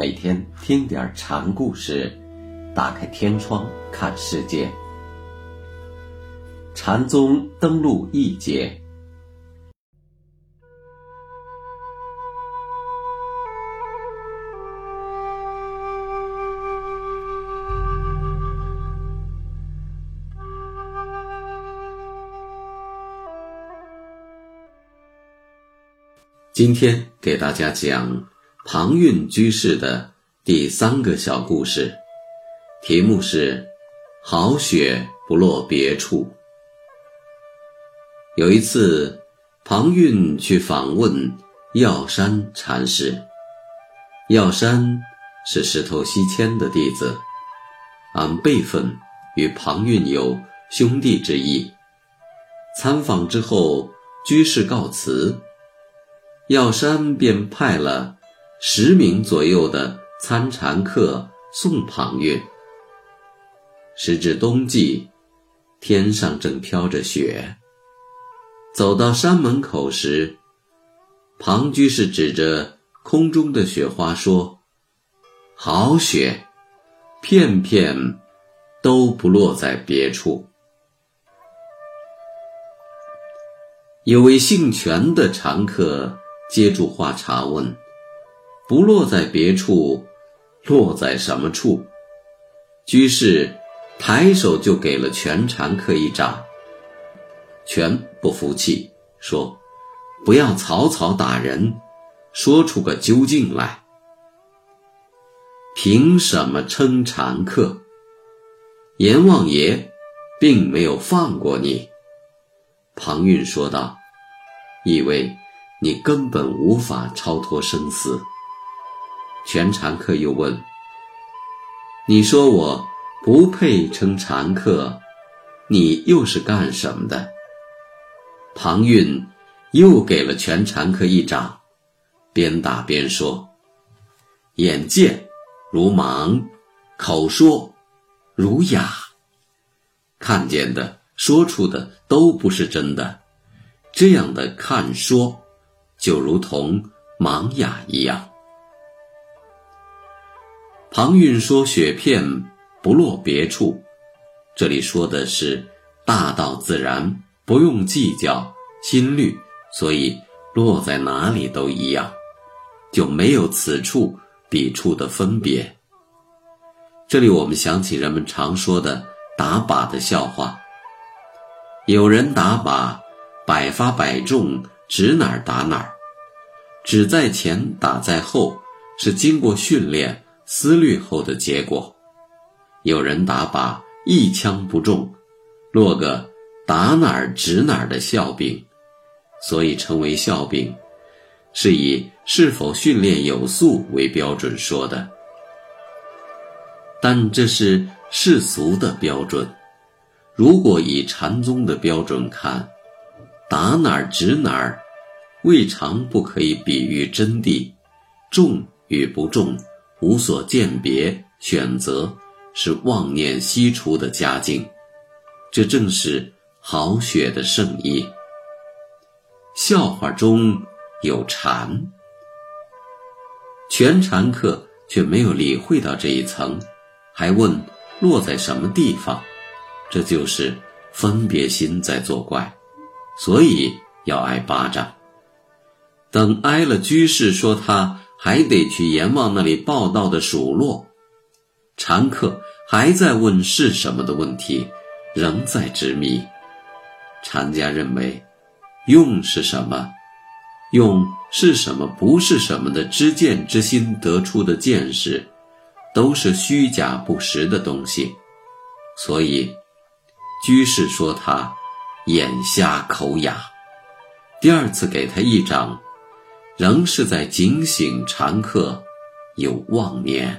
每天听点禅故事，打开天窗看世界。禅宗登陆一节，今天给大家讲。庞蕴居士的第三个小故事，题目是“好雪不落别处”。有一次，庞蕴去访问药山禅师。药山是石头西迁的弟子，按辈分与庞蕴有兄弟之义。参访之后，居士告辞，药山便派了。十名左右的参禅客送庞月。时至冬季，天上正飘着雪。走到山门口时，庞居士指着空中的雪花说：“好雪，片片都不落在别处。”有位姓权的常客接住话茬问。不落在别处，落在什么处？居士抬手就给了全禅客一掌。全不服气，说：“不要草草打人，说出个究竟来。凭什么称禅客？阎王爷并没有放过你。”庞蕴说道：“以为你根本无法超脱生死。”全禅客又问：“你说我不配称禅客，你又是干什么的？”庞蕴又给了全禅客一掌，边打边说：“眼见如盲，口说如哑，看见的、说出的都不是真的，这样的看说，就如同盲哑一样。”庞蕴说：“雪片不落别处，这里说的是大道自然，不用计较心率，所以落在哪里都一样，就没有此处彼处的分别。”这里我们想起人们常说的打靶的笑话：有人打靶，百发百中，指哪儿打哪儿，指在前，打在后，是经过训练。思虑后的结果，有人打靶一枪不中，落个打哪儿指哪儿的笑柄，所以称为笑柄，是以是否训练有素为标准说的。但这是世俗的标准，如果以禅宗的标准看，打哪儿指哪儿，未尝不可以比喻真谛，重与不重。无所鉴别，选择是妄念悉除的佳境，这正是好雪的圣意。笑话中有禅，全禅客却没有理会到这一层，还问落在什么地方，这就是分别心在作怪，所以要挨巴掌。等挨了居士说他。还得去阎王那里报道的数落，常客还在问是什么的问题，仍在执迷。禅家认为，用是什么，用是什么不是什么的知见之心得出的见识，都是虚假不实的东西。所以，居士说他眼瞎口哑，第二次给他一掌。仍是在警醒常客有妄念。